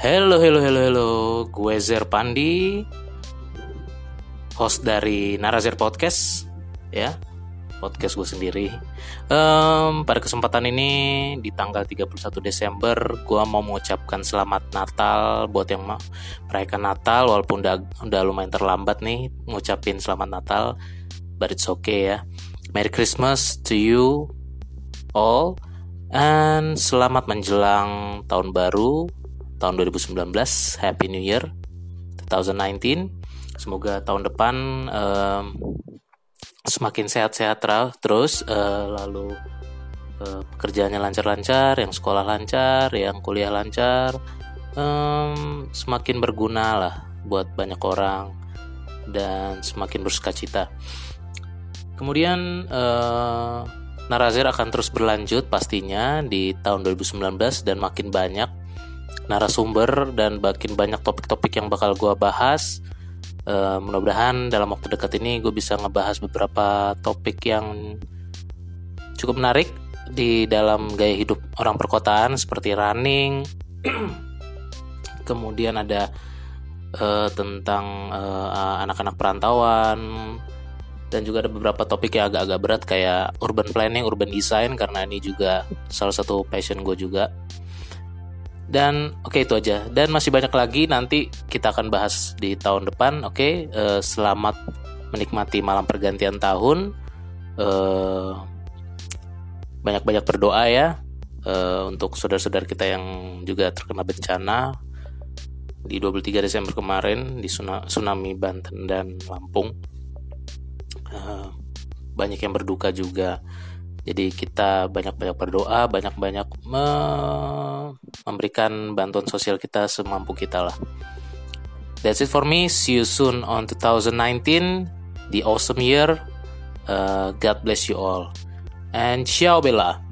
Halo, halo, halo, halo. Gue Zer Pandi, host dari Narazer Podcast, ya, podcast gue sendiri. Um, pada kesempatan ini di tanggal 31 Desember, gue mau mengucapkan selamat Natal buat yang mau merayakan Natal, walaupun udah, udah lumayan terlambat nih ngucapin selamat Natal, but it's okay ya. Merry Christmas to you all, and selamat menjelang tahun baru tahun 2019 Happy New Year 2019 semoga tahun depan um, semakin sehat-sehat terus uh, lalu uh, pekerjaannya lancar-lancar yang sekolah lancar yang kuliah lancar um, semakin berguna lah buat banyak orang dan semakin bersuka cita. Kemudian uh, Narazir akan terus berlanjut pastinya di tahun 2019 dan makin banyak narasumber dan makin banyak topik-topik yang bakal gue bahas. Uh, mudah-mudahan dalam waktu dekat ini gue bisa ngebahas beberapa topik yang cukup menarik di dalam gaya hidup orang perkotaan seperti running. Kemudian ada uh, tentang uh, anak-anak perantauan dan juga ada beberapa topik yang agak-agak berat kayak urban planning, urban design karena ini juga salah satu passion gue juga. Dan oke okay, itu aja. Dan masih banyak lagi nanti kita akan bahas di tahun depan. Oke, okay? uh, eh, selamat menikmati malam pergantian tahun. Uh, banyak-banyak berdoa ya uh, untuk saudara-saudara kita yang juga terkena bencana di 23 Desember kemarin di tsunami Banten dan Lampung. Uh, banyak yang berduka juga jadi kita banyak-banyak berdoa, banyak-banyak memberikan bantuan sosial kita semampu kita lah. That's it for me. See you soon on 2019, the awesome year. Uh, God bless you all. And ciao Bella.